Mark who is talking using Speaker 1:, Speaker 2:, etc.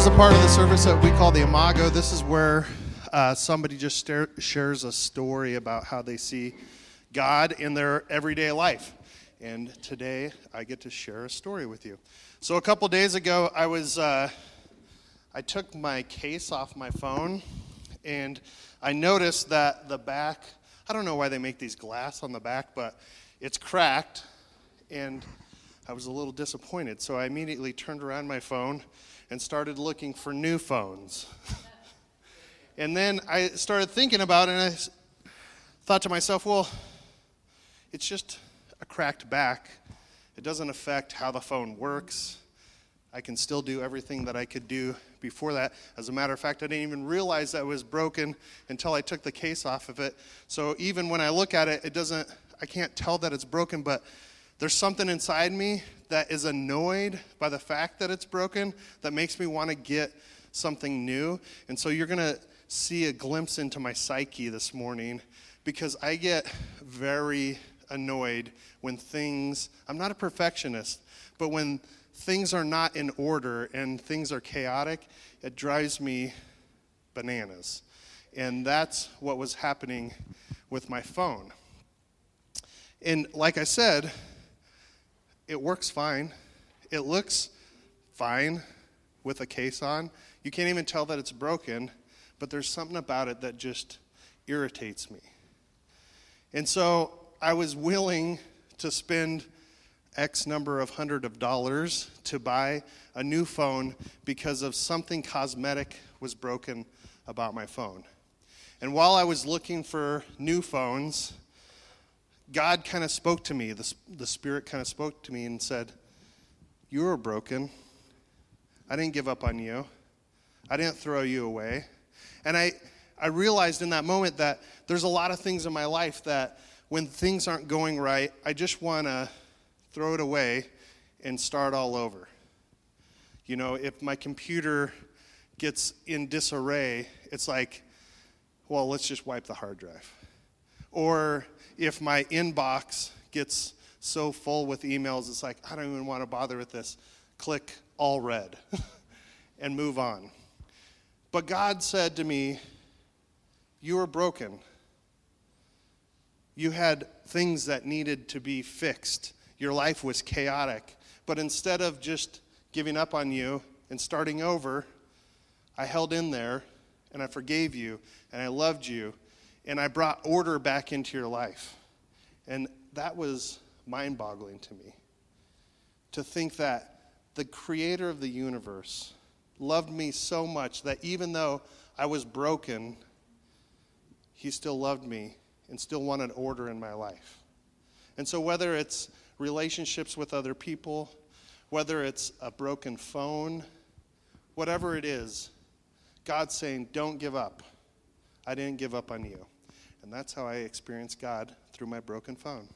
Speaker 1: is a part of the service that we call the Imago. This is where uh, somebody just shares a story about how they see God in their everyday life. And today I get to share a story with you. So a couple days ago, I was uh, I took my case off my phone, and I noticed that the back. I don't know why they make these glass on the back, but it's cracked, and I was a little disappointed. So I immediately turned around my phone and started looking for new phones. and then I started thinking about it, and I thought to myself, well, it's just a cracked back. It doesn't affect how the phone works. I can still do everything that I could do before that. As a matter of fact, I didn't even realize that it was broken until I took the case off of it. So even when I look at it, it doesn't, I can't tell that it's broken, but there's something inside me that is annoyed by the fact that it's broken that makes me want to get something new. And so you're going to see a glimpse into my psyche this morning because I get very annoyed when things, I'm not a perfectionist, but when things are not in order and things are chaotic, it drives me bananas. And that's what was happening with my phone. And like I said, it works fine. It looks fine with a case on. You can't even tell that it's broken, but there's something about it that just irritates me. And so I was willing to spend X number of hundred of dollars to buy a new phone because of something cosmetic was broken about my phone. And while I was looking for new phones, God kind of spoke to me. The, the Spirit kind of spoke to me and said, You were broken. I didn't give up on you. I didn't throw you away. And I, I realized in that moment that there's a lot of things in my life that when things aren't going right, I just want to throw it away and start all over. You know, if my computer gets in disarray, it's like, well, let's just wipe the hard drive. Or if my inbox gets so full with emails, it's like, I don't even want to bother with this. Click all read and move on. But God said to me, You were broken. You had things that needed to be fixed. Your life was chaotic. But instead of just giving up on you and starting over, I held in there and I forgave you and I loved you and I brought order back into your life. And that was mind boggling to me. To think that the creator of the universe loved me so much that even though I was broken, he still loved me and still wanted order in my life. And so, whether it's relationships with other people, whether it's a broken phone, whatever it is, God's saying, Don't give up. I didn't give up on you. And that's how I experienced God through my broken phone.